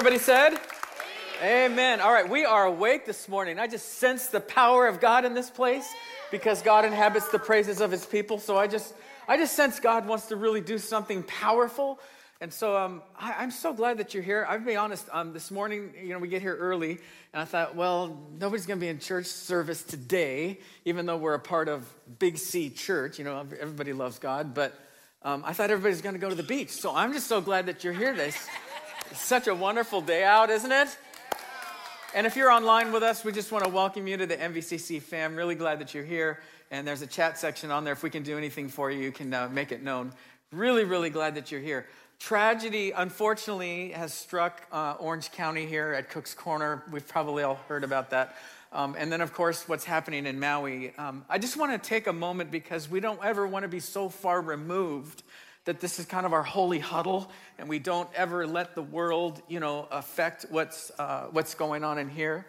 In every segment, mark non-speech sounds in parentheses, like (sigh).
Everybody said? Amen. Amen. All right, we are awake this morning. I just sense the power of God in this place because God inhabits the praises of his people. So I just I just sense God wants to really do something powerful. And so um, I, am so glad that you're here. I'll be honest, um, this morning, you know, we get here early, and I thought, well, nobody's going to be in church service today, even though we're a part of Big C Church. You know, everybody loves God, but um, I thought everybody's going to go to the beach. So I'm just so glad that you're here. This such a wonderful day out, isn't it? And if you're online with us, we just want to welcome you to the MVCC fam. Really glad that you're here. And there's a chat section on there. If we can do anything for you, you can uh, make it known. Really, really glad that you're here. Tragedy, unfortunately, has struck uh, Orange County here at Cook's Corner. We've probably all heard about that. Um, and then, of course, what's happening in Maui. Um, I just want to take a moment because we don't ever want to be so far removed that this is kind of our holy huddle and we don't ever let the world, you know, affect what's, uh, what's going on in here.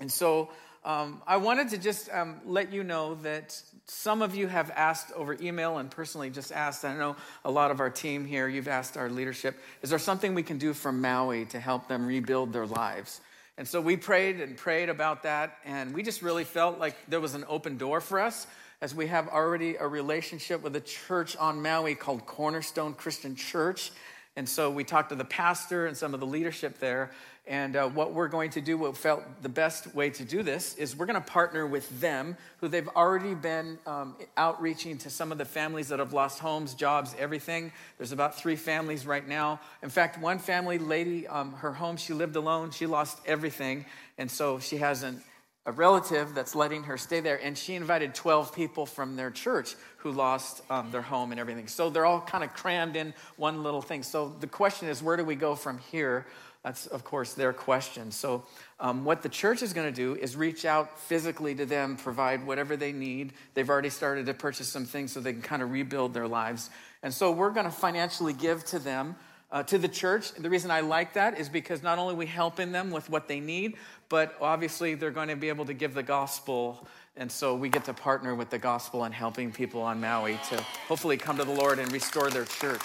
And so um, I wanted to just um, let you know that some of you have asked over email and personally just asked. I know a lot of our team here, you've asked our leadership, is there something we can do from Maui to help them rebuild their lives? And so we prayed and prayed about that, and we just really felt like there was an open door for us as we have already a relationship with a church on Maui called Cornerstone Christian Church. And so we talked to the pastor and some of the leadership there. And uh, what we're going to do, what felt the best way to do this, is we're going to partner with them, who they've already been um, outreaching to some of the families that have lost homes, jobs, everything. There's about three families right now. In fact, one family, lady, um, her home, she lived alone, she lost everything. And so she hasn't a relative that's letting her stay there, and she invited 12 people from their church who lost um, their home and everything. So they're all kind of crammed in one little thing. So the question is, where do we go from here? That's, of course, their question. So, um, what the church is going to do is reach out physically to them, provide whatever they need. They've already started to purchase some things so they can kind of rebuild their lives. And so, we're going to financially give to them uh, to the church. The reason I like that is because not only we helping them with what they need, but obviously they're going to be able to give the gospel. And so we get to partner with the gospel and helping people on Maui to hopefully come to the Lord and restore their church.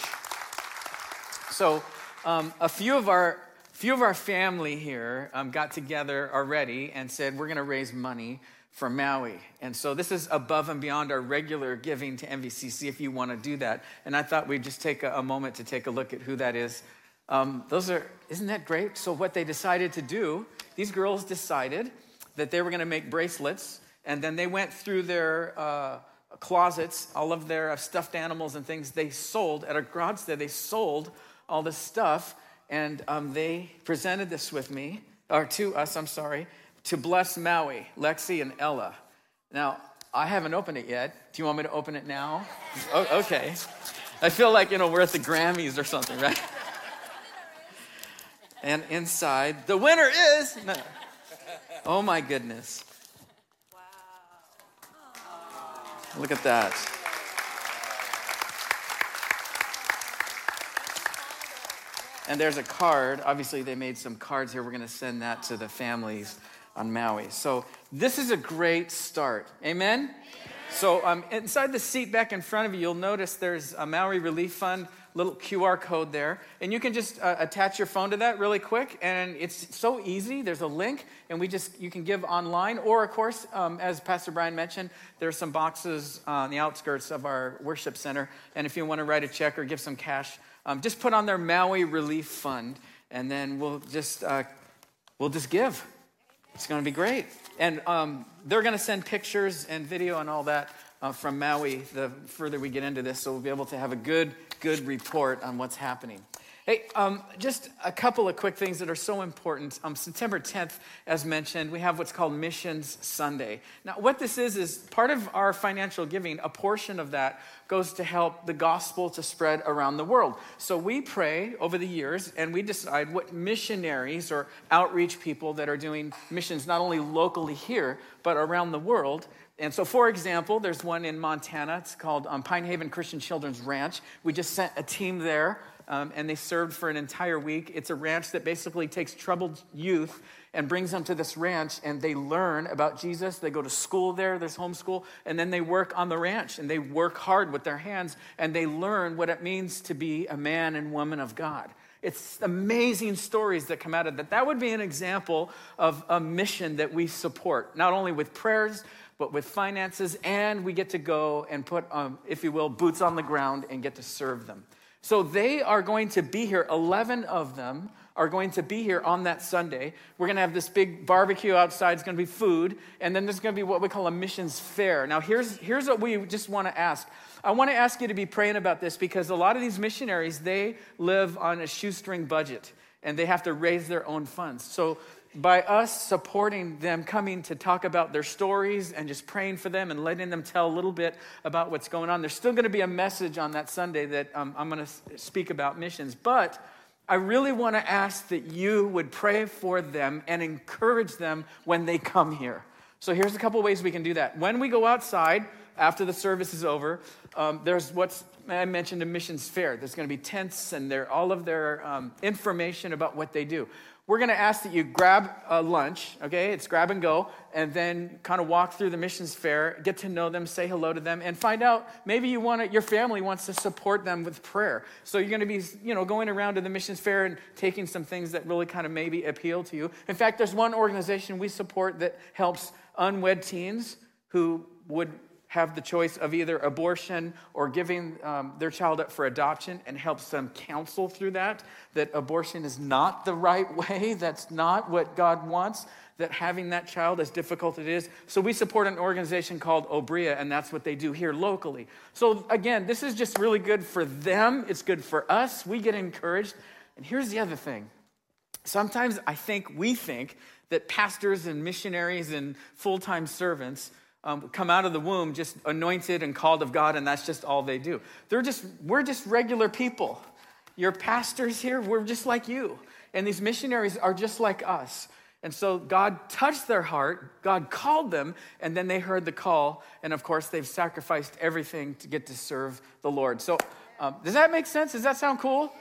So um, a few of our few of our family here um, got together already and said we're going to raise money for Maui. And so this is above and beyond our regular giving to MVCC if you want to do that. And I thought we'd just take a, a moment to take a look at who that is. Um, those are, isn't that great? So what they decided to do, these girls decided that they were going to make bracelets. And then they went through their uh, closets, all of their uh, stuffed animals and things they sold at a garage sale. They sold all this stuff. And um, they presented this with me, or to us, I'm sorry to bless Maui, Lexi and Ella. Now, I haven't opened it yet. Do you want me to open it now? Oh, okay. I feel like, you know, we're at the Grammys or something, right? And inside, the winner is. No. Oh my goodness. Wow. Look at that. And there's a card. Obviously, they made some cards here. We're going to send that to the families on Maui. So this is a great start. Amen? So um, inside the seat back in front of you, you'll notice there's a Maui Relief Fund little QR code there. And you can just uh, attach your phone to that really quick. And it's so easy. There's a link, and we just, you can give online. Or, of course, um, as Pastor Brian mentioned, there's some boxes on the outskirts of our worship center. And if you want to write a check or give some cash, um, just put on their Maui Relief Fund, and then we'll just, uh, we'll just give. It's going to be great. And um, they're going to send pictures and video and all that uh, from Maui the further we get into this, so we'll be able to have a good, good report on what's happening. Hey, um, just a couple of quick things that are so important. Um, September 10th, as mentioned, we have what's called Missions Sunday. Now, what this is, is part of our financial giving, a portion of that goes to help the gospel to spread around the world. So we pray over the years and we decide what missionaries or outreach people that are doing missions not only locally here, but around the world. And so, for example, there's one in Montana. It's called um, Pine Haven Christian Children's Ranch. We just sent a team there um, and they served for an entire week. It's a ranch that basically takes troubled youth and brings them to this ranch, and they learn about Jesus. They go to school there, there's homeschool, and then they work on the ranch, and they work hard with their hands, and they learn what it means to be a man and woman of God. It's amazing stories that come out of that. That would be an example of a mission that we support, not only with prayers, but with finances, and we get to go and put, um, if you will, boots on the ground and get to serve them. So they are going to be here, 11 of them are going to be here on that Sunday. We're going to have this big barbecue outside. It's going to be food. And then there's going to be what we call a missions fair. Now, here's, here's what we just want to ask. I want to ask you to be praying about this because a lot of these missionaries, they live on a shoestring budget and they have to raise their own funds. So, by us supporting them coming to talk about their stories and just praying for them and letting them tell a little bit about what's going on, there's still going to be a message on that Sunday that um, I'm going to speak about missions. But I really want to ask that you would pray for them and encourage them when they come here. So here's a couple ways we can do that. When we go outside after the service is over, um, there's what's I mentioned a missions fair. There's going to be tents and all of their um, information about what they do we're going to ask that you grab a lunch, okay? It's grab and go, and then kind of walk through the missions fair, get to know them, say hello to them, and find out maybe you want to, your family wants to support them with prayer. So you're going to be, you know, going around to the missions fair and taking some things that really kind of maybe appeal to you. In fact, there's one organization we support that helps unwed teens who would have the choice of either abortion or giving um, their child up for adoption and helps them counsel through that, that abortion is not the right (laughs) way, that's not what God wants, that having that child, as difficult it is. So we support an organization called Obria, and that's what they do here locally. So again, this is just really good for them, it's good for us. We get encouraged. And here's the other thing sometimes I think we think that pastors and missionaries and full time servants um, come out of the womb just anointed and called of God, and that's just all they do. They're just, we're just regular people. Your pastors here, we're just like you. And these missionaries are just like us. And so God touched their heart, God called them, and then they heard the call. And of course, they've sacrificed everything to get to serve the Lord. So, um, does that make sense? Does that sound cool?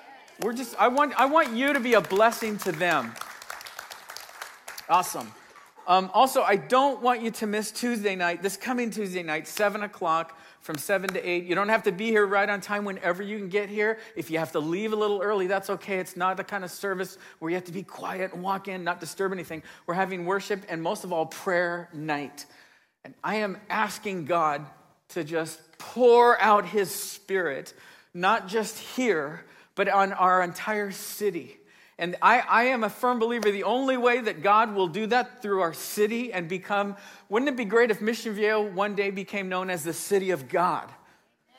We're just, I want, I want you to be a blessing to them. Awesome. Um, also, I don't want you to miss Tuesday night, this coming Tuesday night, 7 o'clock from 7 to 8. You don't have to be here right on time whenever you can get here. If you have to leave a little early, that's okay. It's not the kind of service where you have to be quiet and walk in, not disturb anything. We're having worship and most of all, prayer night. And I am asking God to just pour out His Spirit, not just here, but on our entire city. And I, I, am a firm believer the only way that God will do that through our city and become, wouldn't it be great if Mission Viejo one day became known as the city of God?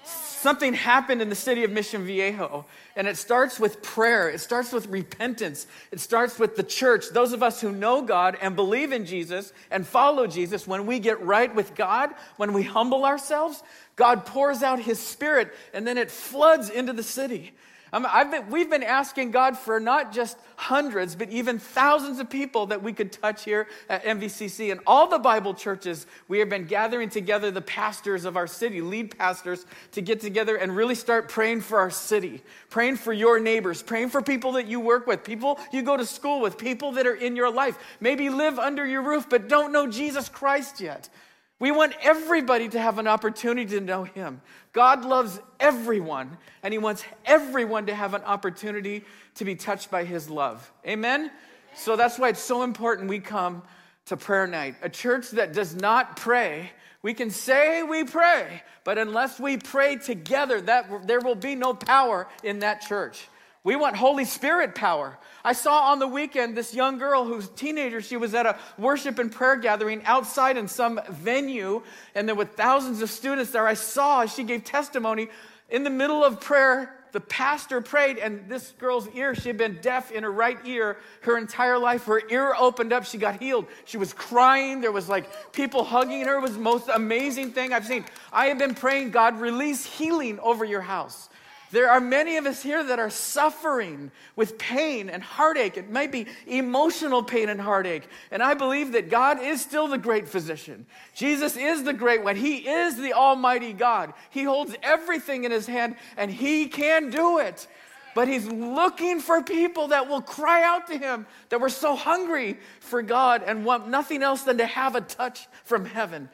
Something happened in the city of Mission Viejo, and it starts with prayer. It starts with repentance. It starts with the church. Those of us who know God and believe in Jesus and follow Jesus, when we get right with God, when we humble ourselves, God pours out His Spirit, and then it floods into the city. Been, we've been asking God for not just hundreds, but even thousands of people that we could touch here at MVCC. And all the Bible churches, we have been gathering together the pastors of our city, lead pastors, to get together and really start praying for our city, praying for your neighbors, praying for people that you work with, people you go to school with, people that are in your life, maybe live under your roof, but don't know Jesus Christ yet. We want everybody to have an opportunity to know Him. God loves everyone, and He wants everyone to have an opportunity to be touched by His love. Amen? So that's why it's so important we come to prayer night. A church that does not pray, we can say we pray, but unless we pray together, that, there will be no power in that church. We want Holy Spirit power. I saw on the weekend this young girl who's a teenager. She was at a worship and prayer gathering outside in some venue, and there were thousands of students there. I saw she gave testimony in the middle of prayer. The pastor prayed, and this girl's ear, she had been deaf in her right ear her entire life. Her ear opened up, she got healed. She was crying. There was like people hugging her. It was the most amazing thing I've seen. I have been praying, God, release healing over your house. There are many of us here that are suffering with pain and heartache. It might be emotional pain and heartache. And I believe that God is still the great physician. Jesus is the great one. He is the Almighty God. He holds everything in His hand and He can do it. But He's looking for people that will cry out to Him, that we're so hungry for God and want nothing else than to have a touch from heaven.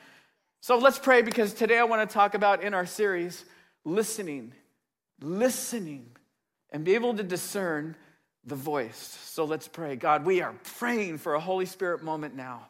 So let's pray because today I want to talk about in our series listening listening and be able to discern the voice. So let's pray. God, we are praying for a Holy Spirit moment now.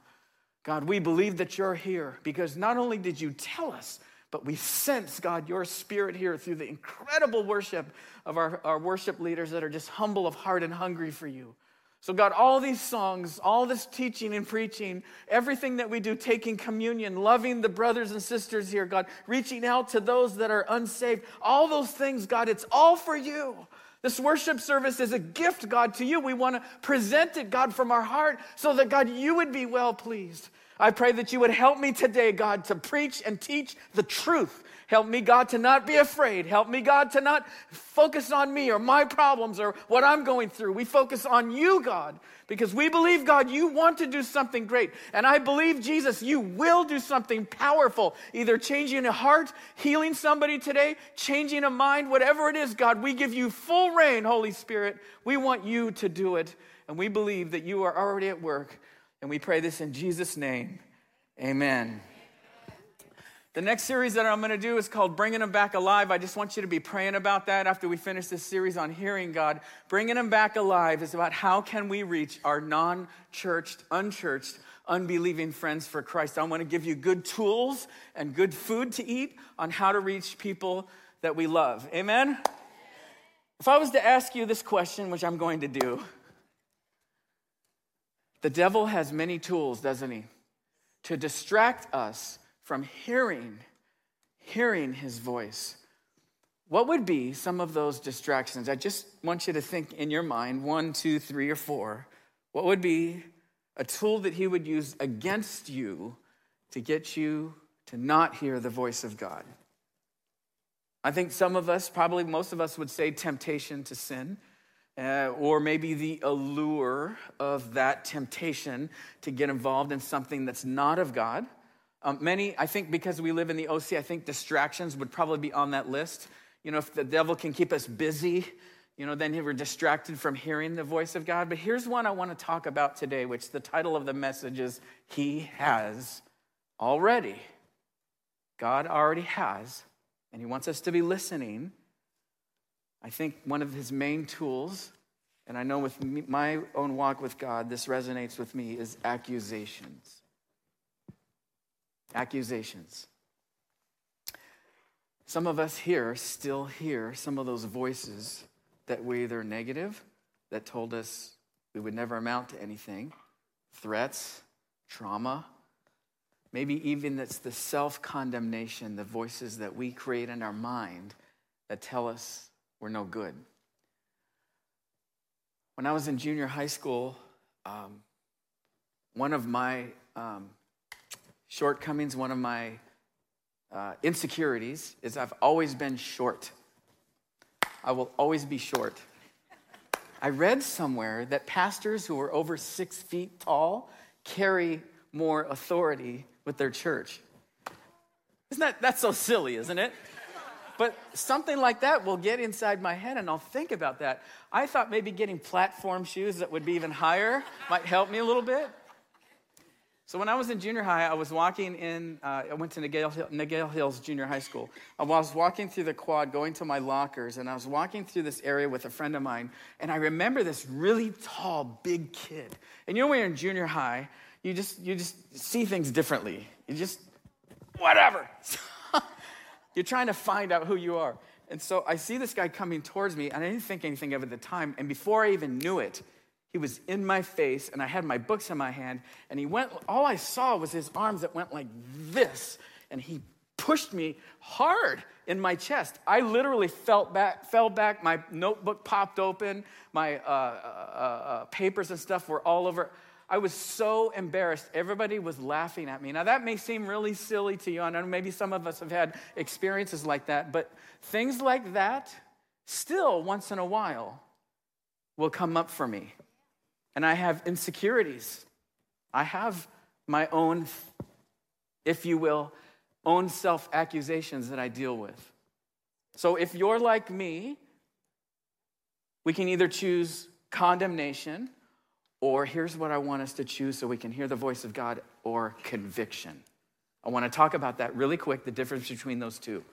God, we believe that you're here because not only did you tell us, but we sense, God, your spirit here through the incredible worship of our, our worship leaders that are just humble of heart and hungry for you. So, God, all these songs, all this teaching and preaching, everything that we do, taking communion, loving the brothers and sisters here, God, reaching out to those that are unsaved, all those things, God, it's all for you. This worship service is a gift, God, to you. We want to present it, God, from our heart so that, God, you would be well pleased. I pray that you would help me today, God, to preach and teach the truth Help me, God, to not be afraid. Help me, God, to not focus on me or my problems or what I'm going through. We focus on you, God, because we believe, God, you want to do something great. And I believe, Jesus, you will do something powerful, either changing a heart, healing somebody today, changing a mind, whatever it is, God. We give you full reign, Holy Spirit. We want you to do it. And we believe that you are already at work. And we pray this in Jesus' name. Amen. The next series that I'm going to do is called Bringing Them Back Alive. I just want you to be praying about that after we finish this series on hearing God. Bringing Them Back Alive is about how can we reach our non-churched, unchurched, unbelieving friends for Christ. I want to give you good tools and good food to eat on how to reach people that we love. Amen? If I was to ask you this question, which I'm going to do, the devil has many tools, doesn't he? To distract us from hearing, hearing his voice. What would be some of those distractions? I just want you to think in your mind one, two, three, or four. What would be a tool that he would use against you to get you to not hear the voice of God? I think some of us, probably most of us, would say temptation to sin. Uh, or maybe the allure of that temptation to get involved in something that's not of God. Um, many, I think because we live in the OC, I think distractions would probably be on that list. You know, if the devil can keep us busy, you know, then we're distracted from hearing the voice of God. But here's one I want to talk about today, which the title of the message is He Has Already. God already has, and He wants us to be listening. I think one of His main tools, and I know with me, my own walk with God, this resonates with me, is accusations accusations. Some of us here still hear some of those voices that were either negative, that told us we would never amount to anything, threats, trauma. Maybe even that's the self condemnation, the voices that we create in our mind that tell us we're no good. When I was in junior high school, um, one of my um, shortcomings, one of my uh, insecurities is I've always been short. I will always be short. I read somewhere that pastors who are over six feet tall carry more authority with their church. Isn't that that's so silly, isn't it? But something like that will get inside my head and I'll think about that. I thought maybe getting platform shoes that would be even higher might help me a little bit. So when I was in junior high, I was walking in, uh, I went to Niguel, Hills Junior High School. I was walking through the quad, going to my lockers, and I was walking through this area with a friend of mine, and I remember this really tall, big kid. And you know when you're in junior high, you just, you just see things differently. You just, whatever. (laughs) you're trying to find out who you are. And so I see this guy coming towards me, and I didn't think anything of it at the time. And before I even knew it, he was in my face, and I had my books in my hand, and he went, all I saw was his arms that went like this, and he pushed me hard in my chest. I literally felt back, fell back, my notebook popped open, my uh, uh, uh, uh, papers and stuff were all over. I was so embarrassed. Everybody was laughing at me. Now, that may seem really silly to you. I know maybe some of us have had experiences like that, but things like that still, once in a while, will come up for me and I have insecurities. I have my own, if you will, own self accusations that I deal with. So if you're like me, we can either choose condemnation, or here's what I want us to choose so we can hear the voice of God, or conviction. I want to talk about that really quick, the difference between those two.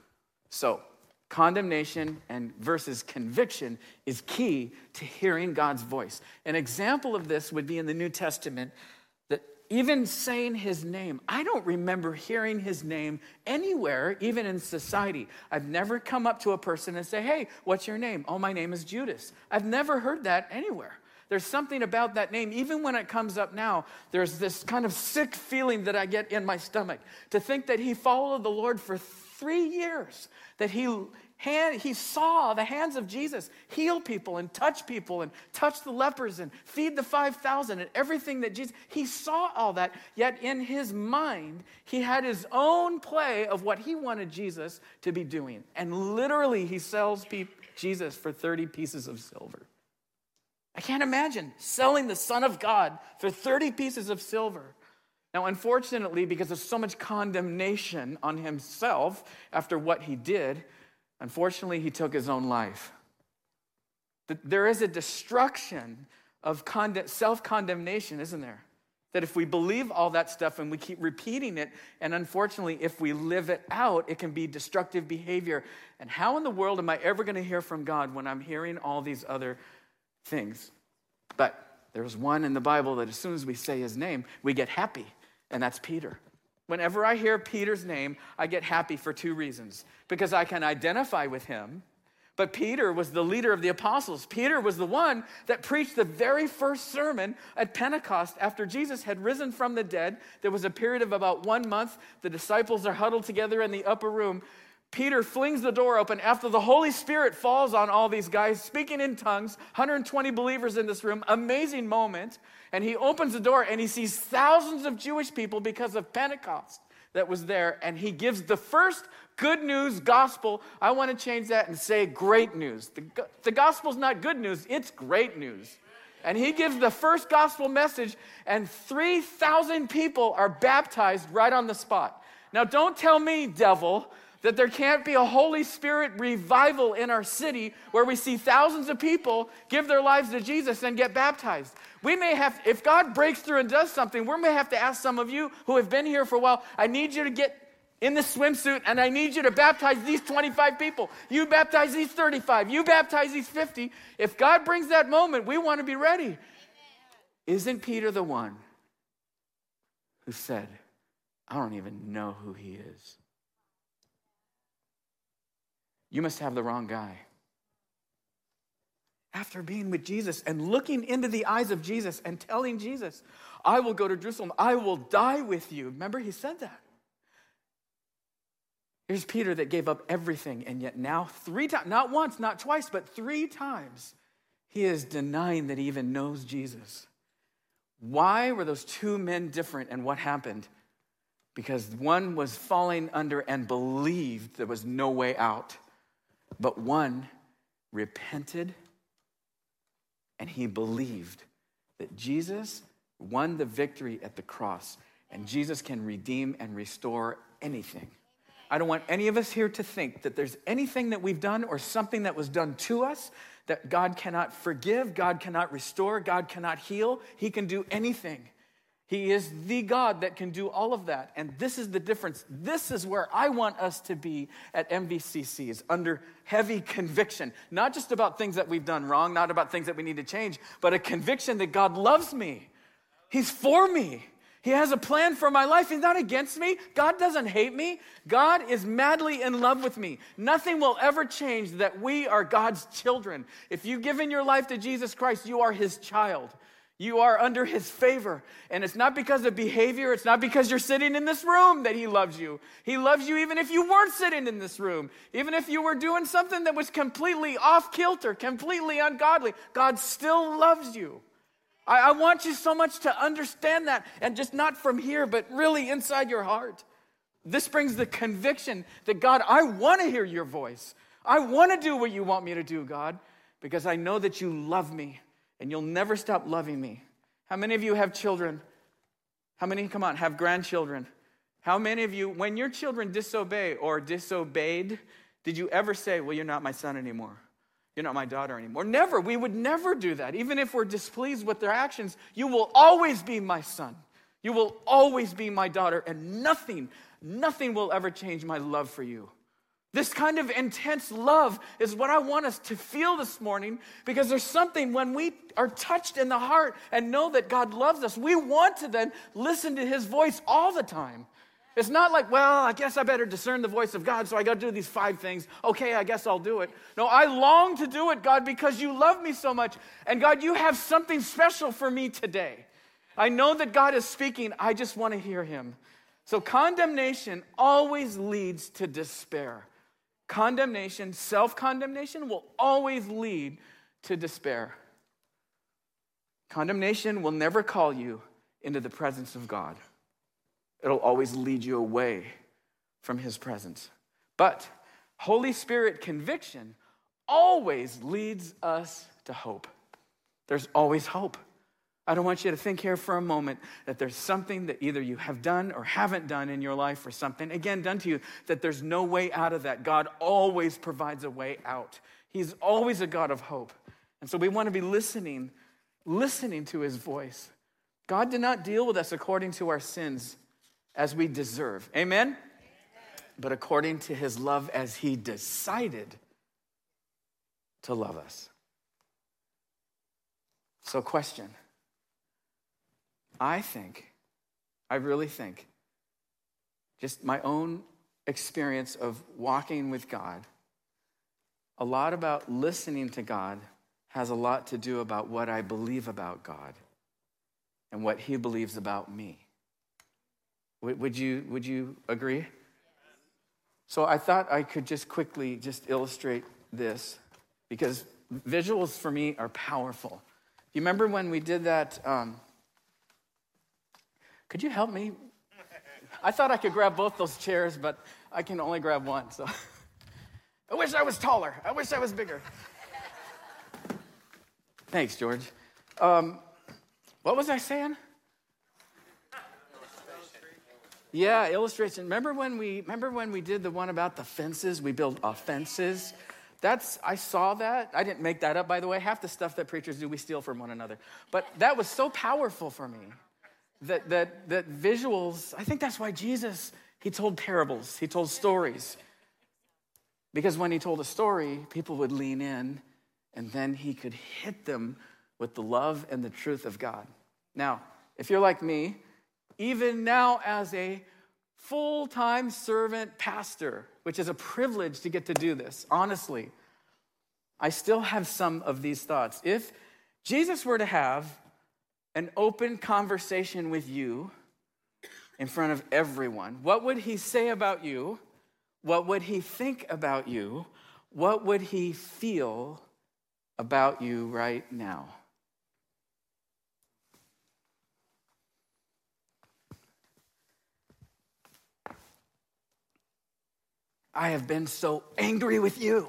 So, Condemnation and versus conviction is key to hearing God's voice. An example of this would be in the New Testament that even saying his name, I don't remember hearing his name anywhere, even in society. I've never come up to a person and say, Hey, what's your name? Oh, my name is Judas. I've never heard that anywhere. There's something about that name, even when it comes up now, there's this kind of sick feeling that I get in my stomach to think that he followed the Lord for three years, that he, hand, he saw the hands of Jesus heal people and touch people and touch the lepers and feed the 5,000 and everything that Jesus, he saw all that. Yet in his mind, he had his own play of what he wanted Jesus to be doing. And literally, he sells Jesus for 30 pieces of silver. I can't imagine selling the Son of God for 30 pieces of silver. Now, unfortunately, because of so much condemnation on himself after what he did, unfortunately, he took his own life. There is a destruction of self condemnation, isn't there? That if we believe all that stuff and we keep repeating it, and unfortunately, if we live it out, it can be destructive behavior. And how in the world am I ever going to hear from God when I'm hearing all these other things. But there's one in the Bible that as soon as we say his name, we get happy, and that's Peter. Whenever I hear Peter's name, I get happy for two reasons. Because I can identify with him, but Peter was the leader of the apostles. Peter was the one that preached the very first sermon at Pentecost after Jesus had risen from the dead. There was a period of about one month. The disciples are huddled together in the upper room. Peter flings the door open after the Holy Spirit falls on all these guys, speaking in tongues, 120 believers in this room, amazing moment. And he opens the door and he sees thousands of Jewish people because of Pentecost that was there. And he gives the first good news gospel. I want to change that and say great news. The, the gospel's not good news, it's great news. And he gives the first gospel message, and 3,000 people are baptized right on the spot. Now, don't tell me, devil, that there can't be a Holy Spirit revival in our city where we see thousands of people give their lives to Jesus and get baptized. We may have, if God breaks through and does something, we may have to ask some of you who have been here for a while, I need you to get in the swimsuit and I need you to baptize these 25 people. You baptize these 35. You baptize these 50. If God brings that moment, we want to be ready. Isn't Peter the one who said, I don't even know who he is? You must have the wrong guy. After being with Jesus and looking into the eyes of Jesus and telling Jesus, I will go to Jerusalem, I will die with you. Remember, he said that. Here's Peter that gave up everything, and yet now, three times, not once, not twice, but three times, he is denying that he even knows Jesus. Why were those two men different, and what happened? Because one was falling under and believed there was no way out. But one repented and he believed that Jesus won the victory at the cross and Jesus can redeem and restore anything. I don't want any of us here to think that there's anything that we've done or something that was done to us that God cannot forgive, God cannot restore, God cannot heal. He can do anything. He is the God that can do all of that. And this is the difference. This is where I want us to be at MVCC is under heavy conviction, not just about things that we've done wrong, not about things that we need to change, but a conviction that God loves me. He's for me. He has a plan for my life. He's not against me. God doesn't hate me. God is madly in love with me. Nothing will ever change that we are God's children. If you've given your life to Jesus Christ, you are his child. You are under his favor. And it's not because of behavior, it's not because you're sitting in this room that he loves you. He loves you even if you weren't sitting in this room, even if you were doing something that was completely off kilter, completely ungodly. God still loves you. I, I want you so much to understand that, and just not from here, but really inside your heart. This brings the conviction that God, I want to hear your voice. I want to do what you want me to do, God, because I know that you love me and you'll never stop loving me. How many of you have children? How many, come on, have grandchildren? How many of you, when your children disobey or disobeyed, did you ever say, Well, you're not my son anymore? You're not my daughter anymore? Never. We would never do that. Even if we're displeased with their actions, you will always be my son. You will always be my daughter, and nothing, nothing will ever change my love for you. This kind of intense love is what I want us to feel this morning because there's something when we are touched in the heart and know that God loves us, we want to then listen to his voice all the time. It's not like, well, I guess I better discern the voice of God, so I got to do these five things. Okay, I guess I'll do it. No, I long to do it, God, because you love me so much. And God, you have something special for me today. I know that God is speaking, I just want to hear him. So condemnation always leads to despair. Condemnation, self condemnation, will always lead to despair. Condemnation will never call you into the presence of God, it'll always lead you away from His presence. But Holy Spirit conviction always leads us to hope. There's always hope. I don't want you to think here for a moment that there's something that either you have done or haven't done in your life or something, again, done to you, that there's no way out of that. God always provides a way out. He's always a God of hope. And so we want to be listening, listening to his voice. God did not deal with us according to our sins as we deserve. Amen? Amen? But according to his love as he decided to love us. So, question. I think, I really think, just my own experience of walking with God, a lot about listening to God has a lot to do about what I believe about God and what He believes about me. Would you, would you agree? So I thought I could just quickly just illustrate this because visuals for me are powerful. You remember when we did that um, could you help me? I thought I could grab both those chairs, but I can only grab one. So I wish I was taller. I wish I was bigger. Thanks, George. Um, what was I saying? Yeah, illustration. Remember when we remember when we did the one about the fences? We build fences. That's I saw that. I didn't make that up, by the way. Half the stuff that preachers do, we steal from one another. But that was so powerful for me that, that, that visuals, I think that's why Jesus, he told parables, he told stories. Because when he told a story, people would lean in and then he could hit them with the love and the truth of God. Now, if you're like me, even now as a full time servant pastor, which is a privilege to get to do this, honestly, I still have some of these thoughts. If Jesus were to have an open conversation with you in front of everyone, what would he say about you? What would he think about you? What would he feel about you right now? I have been so angry with you.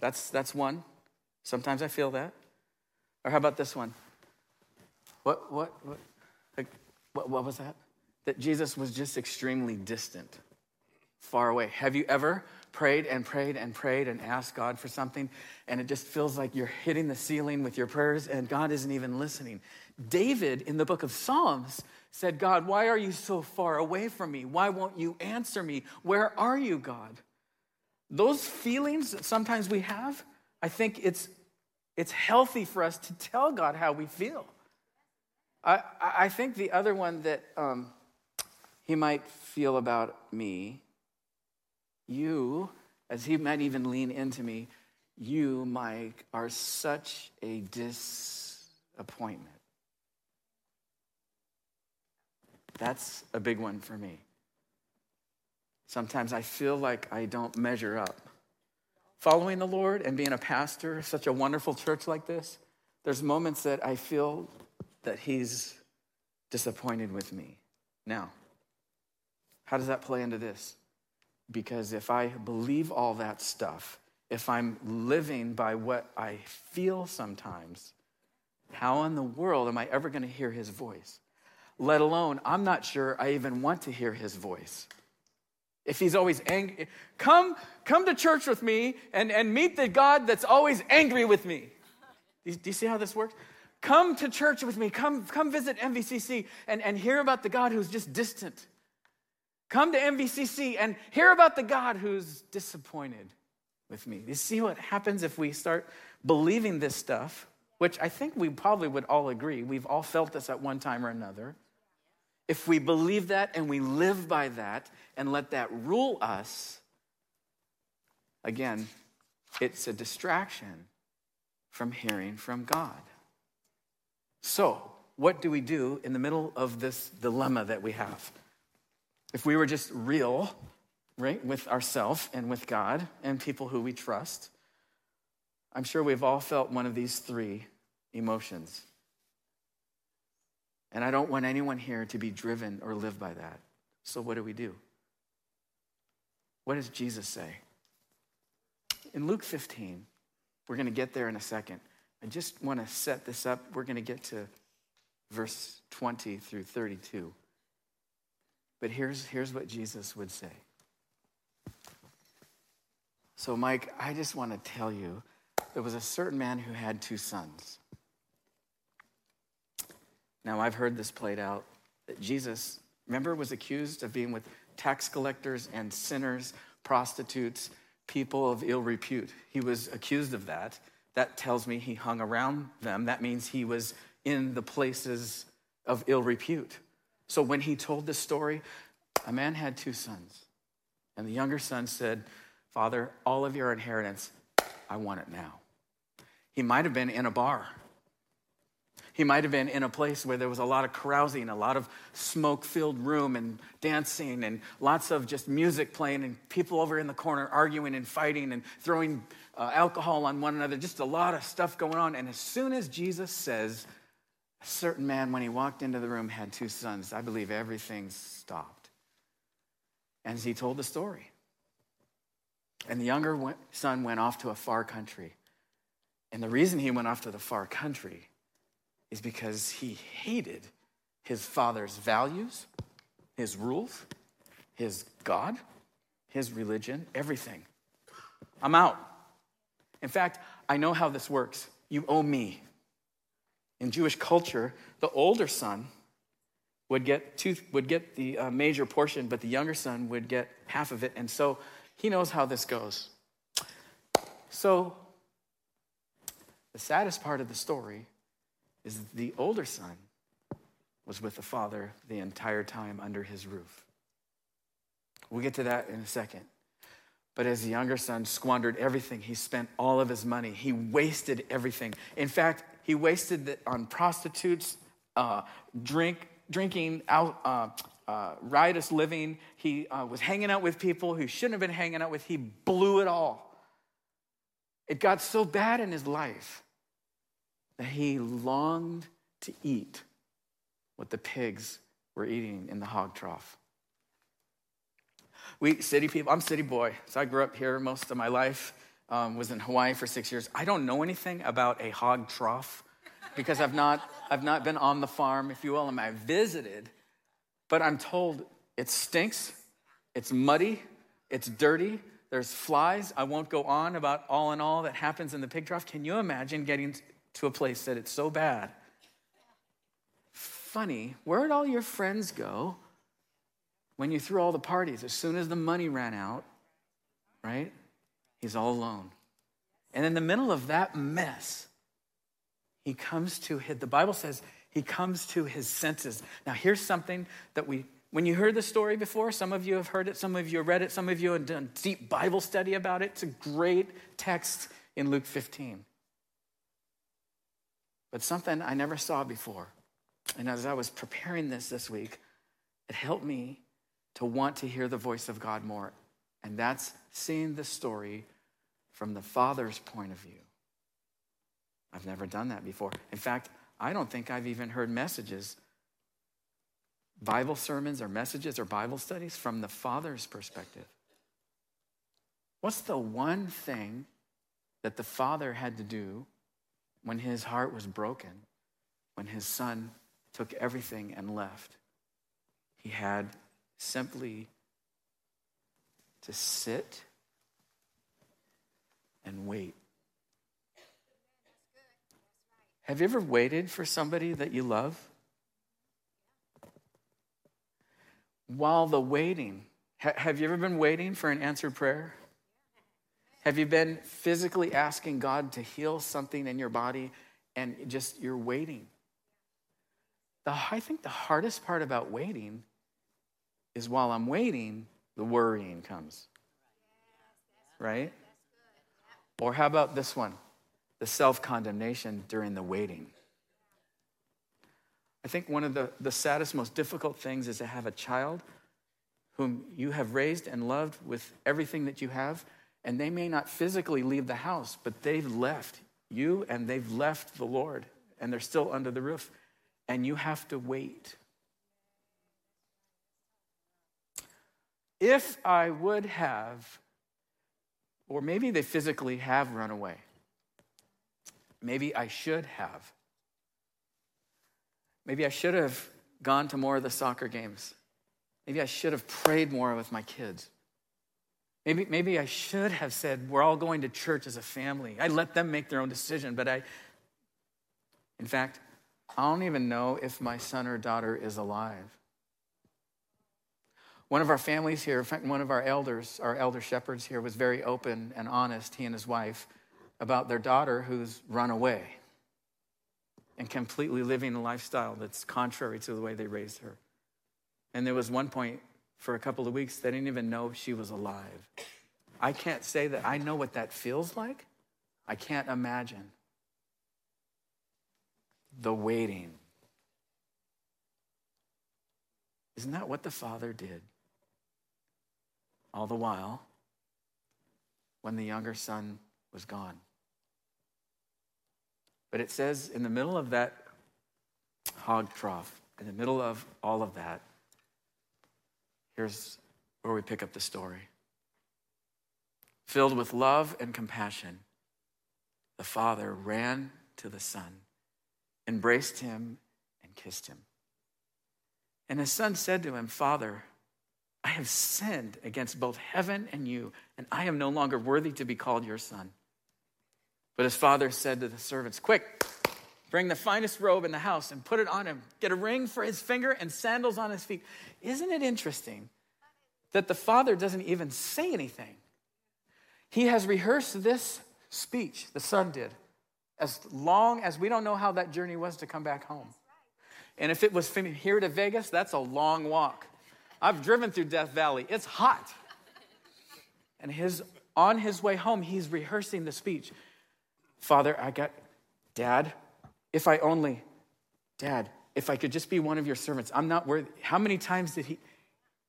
That's, that's one. Sometimes I feel that. Or how about this one? What, what, what, like, what, what was that? That Jesus was just extremely distant, far away. Have you ever prayed and prayed and prayed and asked God for something, and it just feels like you're hitting the ceiling with your prayers and God isn't even listening? David in the book of Psalms said, God, why are you so far away from me? Why won't you answer me? Where are you, God? Those feelings that sometimes we have, I think it's, it's healthy for us to tell God how we feel. I, I think the other one that um, he might feel about me, you, as he might even lean into me, you, Mike, are such a disappointment. That's a big one for me. Sometimes I feel like I don't measure up. Following the Lord and being a pastor, such a wonderful church like this, there's moments that I feel that he's disappointed with me. Now, how does that play into this? Because if I believe all that stuff, if I'm living by what I feel sometimes, how in the world am I ever going to hear his voice? Let alone, I'm not sure I even want to hear his voice. If he's always angry, come, come to church with me and, and meet the God that's always angry with me. Do you, do you see how this works? Come to church with me. Come, come visit MVCC and, and hear about the God who's just distant. Come to MVCC and hear about the God who's disappointed with me. You see what happens if we start believing this stuff, which I think we probably would all agree. We've all felt this at one time or another. If we believe that and we live by that and let that rule us, again, it's a distraction from hearing from God. So, what do we do in the middle of this dilemma that we have? If we were just real, right, with ourselves and with God and people who we trust, I'm sure we've all felt one of these three emotions. And I don't want anyone here to be driven or live by that. So, what do we do? What does Jesus say? In Luke 15, we're going to get there in a second. I just want to set this up. We're going to get to verse 20 through 32. But here's, here's what Jesus would say. So, Mike, I just want to tell you there was a certain man who had two sons. Now, I've heard this played out that Jesus, remember, was accused of being with tax collectors and sinners, prostitutes, people of ill repute. He was accused of that. That tells me he hung around them. That means he was in the places of ill repute. So when he told this story, a man had two sons. And the younger son said, Father, all of your inheritance, I want it now. He might have been in a bar. He might have been in a place where there was a lot of carousing, a lot of smoke filled room and dancing, and lots of just music playing, and people over in the corner arguing and fighting and throwing uh, alcohol on one another. Just a lot of stuff going on. And as soon as Jesus says, a certain man, when he walked into the room, had two sons. I believe everything stopped. And he told the story. And the younger son went off to a far country. And the reason he went off to the far country is because he hated his father's values, his rules, his God, his religion, everything. I'm out. In fact, I know how this works. You owe me. In Jewish culture, the older son would get, two, would get the uh, major portion, but the younger son would get half of it. And so he knows how this goes. So, the saddest part of the story is the older son was with the father the entire time under his roof. We'll get to that in a second. But as the younger son squandered everything, he spent all of his money. He wasted everything. In fact, he wasted it on prostitutes, uh, drink, drinking, out, uh, uh, riotous living. He uh, was hanging out with people who shouldn't have been hanging out with. He blew it all. It got so bad in his life that he longed to eat what the pigs were eating in the hog trough. We city people, I'm city boy, so I grew up here most of my life um, was in Hawaii for six years. I don't know anything about a hog trough because I've not, (laughs) I've not been on the farm, if you will, and I visited, but I'm told it stinks, it's muddy, it's dirty, there's flies. I won't go on about all in all that happens in the pig trough. Can you imagine getting to a place that it's so bad? Funny, where'd all your friends go when you threw all the parties? As soon as the money ran out, right? He's all alone. And in the middle of that mess, he comes to his, the Bible says he comes to his senses. Now, here's something that we, when you heard the story before, some of you have heard it, some of you have read it, some of you have done deep Bible study about it. It's a great text in Luke 15. But something I never saw before. And as I was preparing this this week, it helped me to want to hear the voice of God more. And that's seeing the story from the Father's point of view. I've never done that before. In fact, I don't think I've even heard messages, Bible sermons or messages or Bible studies from the Father's perspective. What's the one thing that the Father had to do when his heart was broken, when his son took everything and left? He had simply to sit and wait. Have you ever waited for somebody that you love? while the waiting, ha- have you ever been waiting for an answered prayer? Have you been physically asking God to heal something in your body and just you're waiting? The, I think the hardest part about waiting is while I'm waiting, the worrying comes. Right? Or how about this one? The self condemnation during the waiting. I think one of the, the saddest, most difficult things is to have a child whom you have raised and loved with everything that you have, and they may not physically leave the house, but they've left you and they've left the Lord, and they're still under the roof, and you have to wait. If I would have, or maybe they physically have run away, maybe I should have. Maybe I should have gone to more of the soccer games. Maybe I should have prayed more with my kids. Maybe, maybe I should have said, We're all going to church as a family. I let them make their own decision, but I, in fact, I don't even know if my son or daughter is alive. One of our families here, in fact, one of our elders, our elder shepherds here, was very open and honest, he and his wife, about their daughter who's run away and completely living a lifestyle that's contrary to the way they raised her. And there was one point for a couple of weeks, they didn't even know she was alive. I can't say that I know what that feels like. I can't imagine the waiting. Isn't that what the Father did? All the while, when the younger son was gone. But it says in the middle of that hog trough, in the middle of all of that, Here's where we pick up the story. Filled with love and compassion, the father ran to the son, embraced him, and kissed him. And his son said to him, Father, I have sinned against both heaven and you, and I am no longer worthy to be called your son. But his father said to the servants, Quick, bring the finest robe in the house and put it on him. Get a ring for his finger and sandals on his feet. Isn't it interesting that the father doesn't even say anything? He has rehearsed this speech, the son did, as long as we don't know how that journey was to come back home. And if it was from here to Vegas, that's a long walk. I've driven through Death Valley, it's hot. And his, on his way home, he's rehearsing the speech. Father, I got, Dad, if I only, Dad, if I could just be one of your servants. I'm not worthy. How many times did he?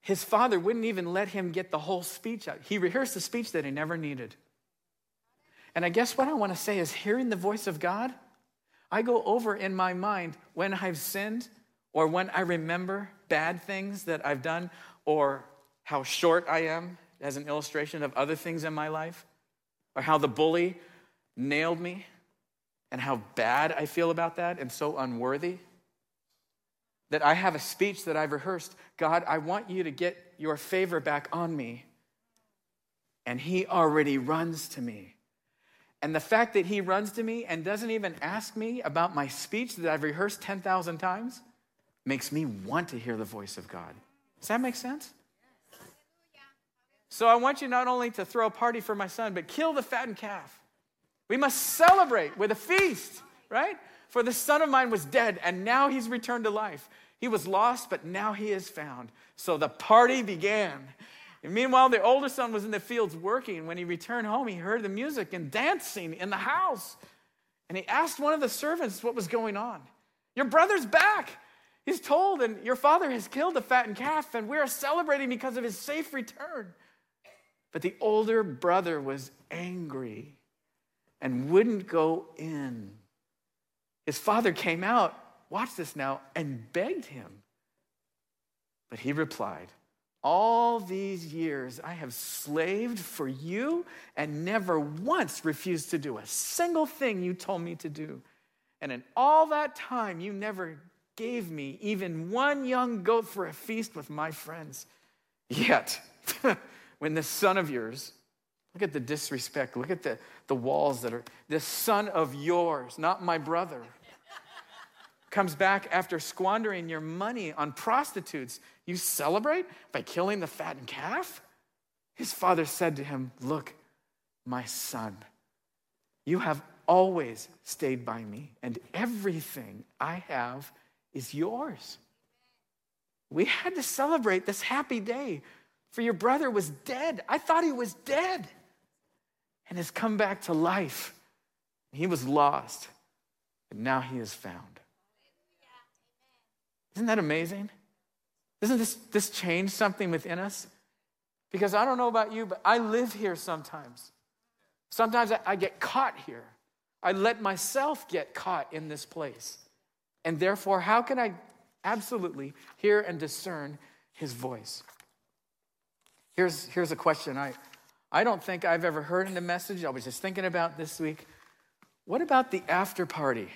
His father wouldn't even let him get the whole speech out. He rehearsed the speech that he never needed. And I guess what I want to say is hearing the voice of God, I go over in my mind when I've sinned or when I remember bad things that I've done or how short I am as an illustration of other things in my life or how the bully nailed me and how bad I feel about that and so unworthy that I have a speech that I've rehearsed. God, I want you to get your favor back on me. And he already runs to me. And the fact that he runs to me and doesn't even ask me about my speech that I've rehearsed 10,000 times makes me want to hear the voice of God. Does that make sense? So I want you not only to throw a party for my son, but kill the fattened calf. We must celebrate with a feast, right? For the son of mine was dead, and now he's returned to life. He was lost, but now he is found. So the party began. And meanwhile, the older son was in the fields working. When he returned home, he heard the music and dancing in the house. And he asked one of the servants what was going on. Your brother's back. He's told, and your father has killed the fattened calf, and we are celebrating because of his safe return. But the older brother was angry and wouldn't go in. His father came out, watch this now, and begged him. But he replied, All these years I have slaved for you and never once refused to do a single thing you told me to do. And in all that time, you never gave me even one young goat for a feast with my friends. Yet, (laughs) when this son of yours, look at the disrespect, look at the, the walls that are, this son of yours, not my brother comes back after squandering your money on prostitutes, you celebrate by killing the fattened calf? His father said to him, Look, my son, you have always stayed by me, and everything I have is yours. We had to celebrate this happy day, for your brother was dead. I thought he was dead and has come back to life. He was lost, but now he is found. Isn't that amazing? Doesn't this, this change something within us? Because I don't know about you, but I live here sometimes. Sometimes I, I get caught here. I let myself get caught in this place. And therefore, how can I absolutely hear and discern his voice? Here's, here's a question I, I don't think I've ever heard in a message. I was just thinking about this week. What about the after party?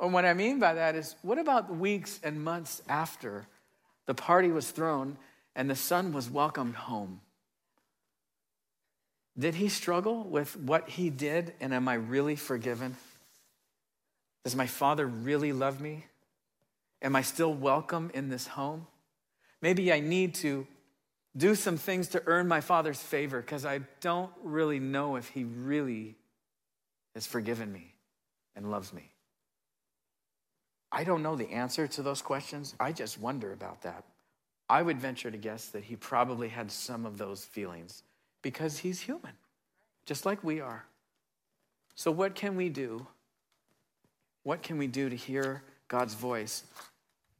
and what I mean by that is, what about the weeks and months after the party was thrown and the son was welcomed home? Did he struggle with what he did and am I really forgiven? Does my father really love me? Am I still welcome in this home? Maybe I need to do some things to earn my father's favor because I don't really know if he really has forgiven me and loves me. I don't know the answer to those questions. I just wonder about that. I would venture to guess that he probably had some of those feelings because he's human, just like we are. So, what can we do? What can we do to hear God's voice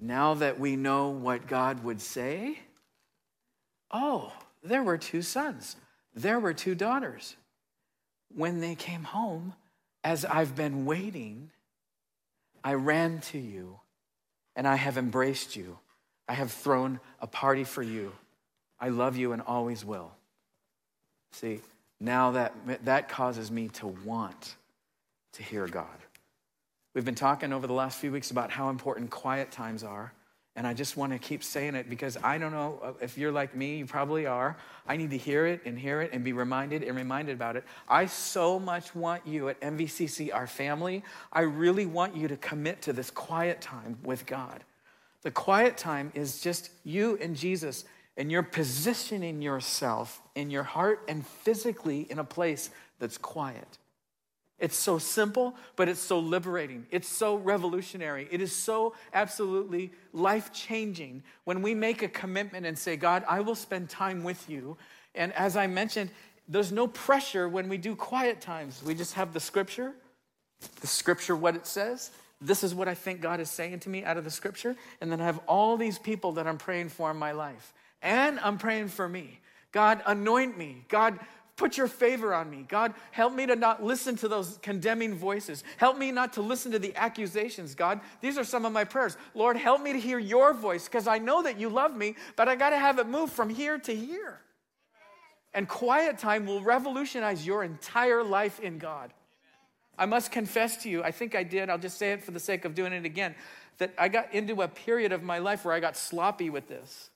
now that we know what God would say? Oh, there were two sons, there were two daughters. When they came home, as I've been waiting, I ran to you and I have embraced you. I have thrown a party for you. I love you and always will. See, now that, that causes me to want to hear God. We've been talking over the last few weeks about how important quiet times are. And I just want to keep saying it because I don't know uh, if you're like me, you probably are. I need to hear it and hear it and be reminded and reminded about it. I so much want you at MVCC, our family, I really want you to commit to this quiet time with God. The quiet time is just you and Jesus and you're positioning yourself in your heart and physically in a place that's quiet. It's so simple, but it's so liberating. It's so revolutionary. It is so absolutely life changing when we make a commitment and say, God, I will spend time with you. And as I mentioned, there's no pressure when we do quiet times. We just have the scripture, the scripture, what it says. This is what I think God is saying to me out of the scripture. And then I have all these people that I'm praying for in my life and I'm praying for me. God, anoint me. God, put your favor on me. God, help me to not listen to those condemning voices. Help me not to listen to the accusations. God, these are some of my prayers. Lord, help me to hear your voice because I know that you love me, but I got to have it move from here to here. And quiet time will revolutionize your entire life in God. I must confess to you, I think I did, I'll just say it for the sake of doing it again, that I got into a period of my life where I got sloppy with this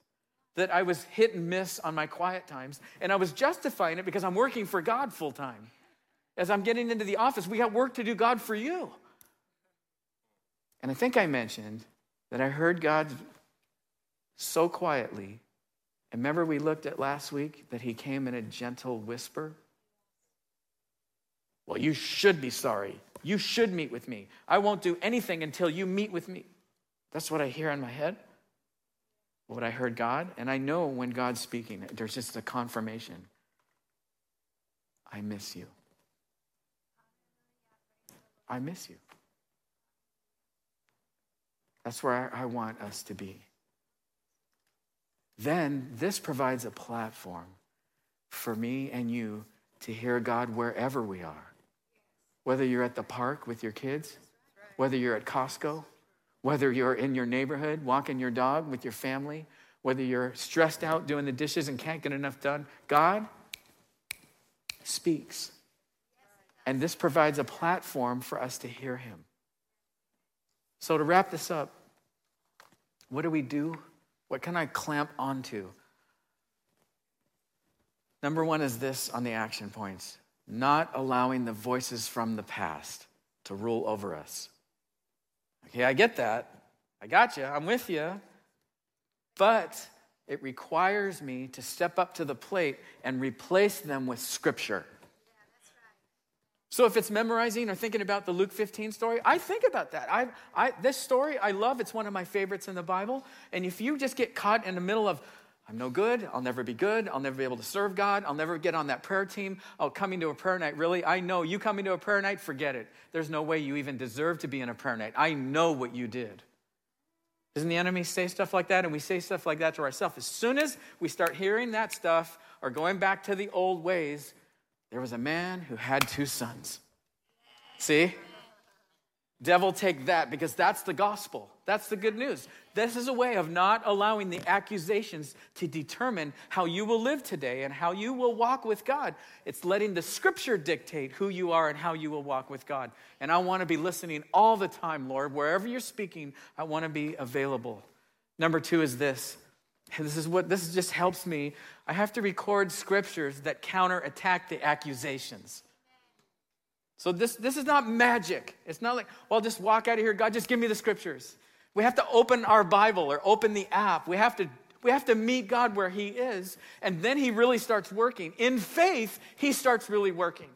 that I was hit and miss on my quiet times. And I was justifying it because I'm working for God full time. As I'm getting into the office, we got work to do, God, for you. And I think I mentioned that I heard God so quietly. And remember, we looked at last week that He came in a gentle whisper? Well, you should be sorry. You should meet with me. I won't do anything until you meet with me. That's what I hear in my head what I heard God, and I know when God's speaking, there's just a confirmation. I miss you. I miss you. That's where I want us to be. Then this provides a platform for me and you to hear God wherever we are. Whether you're at the park with your kids, whether you're at Costco, whether you're in your neighborhood walking your dog with your family, whether you're stressed out doing the dishes and can't get enough done, God speaks. And this provides a platform for us to hear him. So, to wrap this up, what do we do? What can I clamp onto? Number one is this on the action points not allowing the voices from the past to rule over us. Okay, I get that. I got you. I'm with you. But it requires me to step up to the plate and replace them with scripture. So if it's memorizing or thinking about the Luke 15 story, I think about that. I, I, this story I love. It's one of my favorites in the Bible. And if you just get caught in the middle of, I'm no good, I'll never be good, I'll never be able to serve God, I'll never get on that prayer team, oh, coming to a prayer night, really? I know you coming to a prayer night, forget it. There's no way you even deserve to be in a prayer night. I know what you did. Doesn't the enemy say stuff like that? And we say stuff like that to ourselves. As soon as we start hearing that stuff or going back to the old ways, there was a man who had two sons. See? Devil, take that because that's the gospel. That's the good news. This is a way of not allowing the accusations to determine how you will live today and how you will walk with God. It's letting the scripture dictate who you are and how you will walk with God. And I want to be listening all the time, Lord. Wherever you're speaking, I want to be available. Number two is this. This is what this just helps me. I have to record scriptures that counterattack the accusations. So this, this is not magic. It's not like, well, just walk out of here. God, just give me the scriptures. We have to open our Bible or open the app. We have to we have to meet God where He is, and then He really starts working. In faith, He starts really working.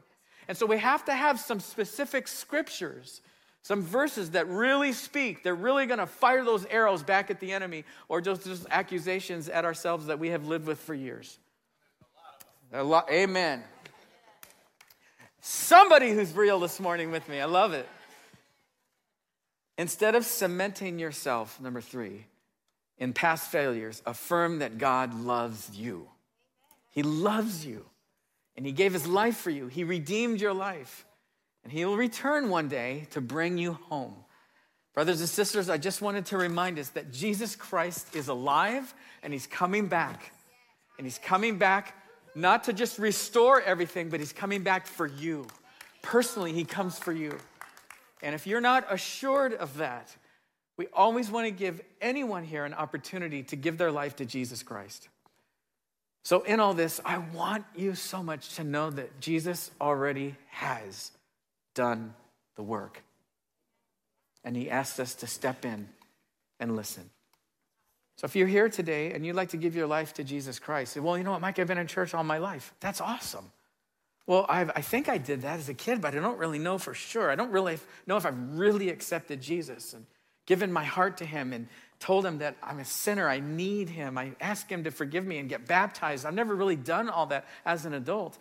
And so we have to have some specific scriptures, some verses that really speak. They're really going to fire those arrows back at the enemy or just, just accusations at ourselves that we have lived with for years. A lot, amen. Somebody who's real this morning with me. I love it. Instead of cementing yourself, number three, in past failures, affirm that God loves you. He loves you. And He gave His life for you. He redeemed your life. And He will return one day to bring you home. Brothers and sisters, I just wanted to remind us that Jesus Christ is alive and He's coming back. And He's coming back not to just restore everything, but He's coming back for you. Personally, He comes for you. And if you're not assured of that, we always want to give anyone here an opportunity to give their life to Jesus Christ. So, in all this, I want you so much to know that Jesus already has done the work. And He asks us to step in and listen. So if you're here today and you'd like to give your life to Jesus Christ, say, well, you know what, Mike, I've been in church all my life. That's awesome. Well, I've, i think I did that as a kid, but I don't really know for sure. I don't really know if I've really accepted Jesus and given my heart to him and told him that I'm a sinner. I need him. I ask him to forgive me and get baptized. I've never really done all that as an adult.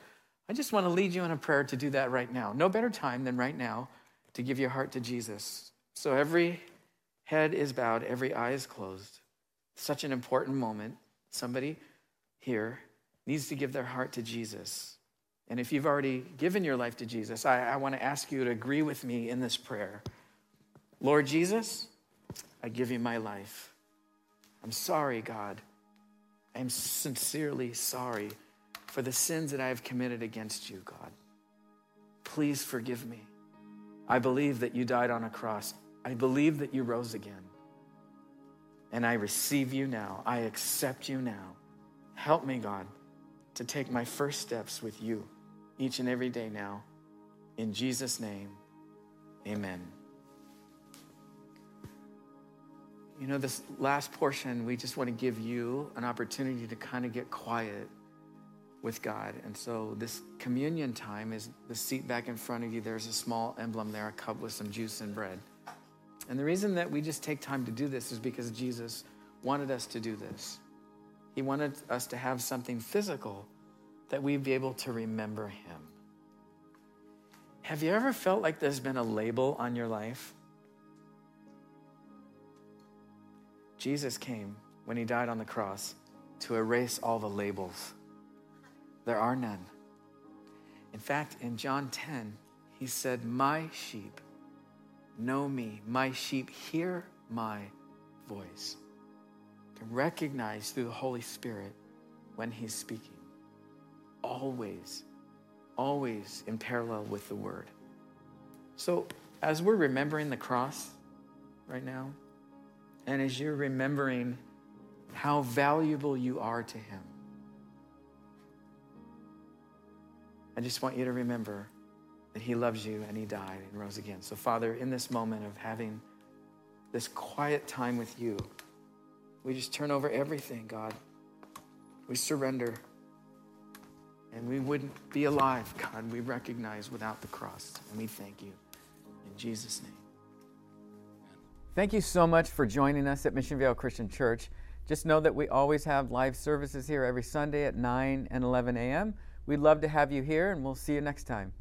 I just want to lead you in a prayer to do that right now. No better time than right now to give your heart to Jesus. So every head is bowed, every eye is closed such an important moment. Somebody here needs to give their heart to Jesus. And if you've already given your life to Jesus, I, I want to ask you to agree with me in this prayer. Lord Jesus, I give you my life. I'm sorry, God. I'm sincerely sorry for the sins that I have committed against you, God. Please forgive me. I believe that you died on a cross. I believe that you rose again. And I receive you now. I accept you now. Help me, God, to take my first steps with you each and every day now. In Jesus' name, amen. You know, this last portion, we just want to give you an opportunity to kind of get quiet with God. And so, this communion time is the seat back in front of you. There's a small emblem there, a cup with some juice and bread. And the reason that we just take time to do this is because Jesus wanted us to do this. He wanted us to have something physical that we'd be able to remember Him. Have you ever felt like there's been a label on your life? Jesus came when He died on the cross to erase all the labels. There are none. In fact, in John 10, He said, My sheep know me. My sheep hear my voice. To recognize through the Holy Spirit when He's speaking. Always, always in parallel with the Word. So, as we're remembering the cross right now, and as you're remembering how valuable you are to Him, I just want you to remember that He loves you and He died and rose again. So, Father, in this moment of having this quiet time with you, we just turn over everything, God. We surrender. And we wouldn't be alive, God. We recognize without the cross. And we thank you. In Jesus' name. Thank you so much for joining us at Mission Viejo Christian Church. Just know that we always have live services here every Sunday at 9 and 11 a.m. We'd love to have you here, and we'll see you next time.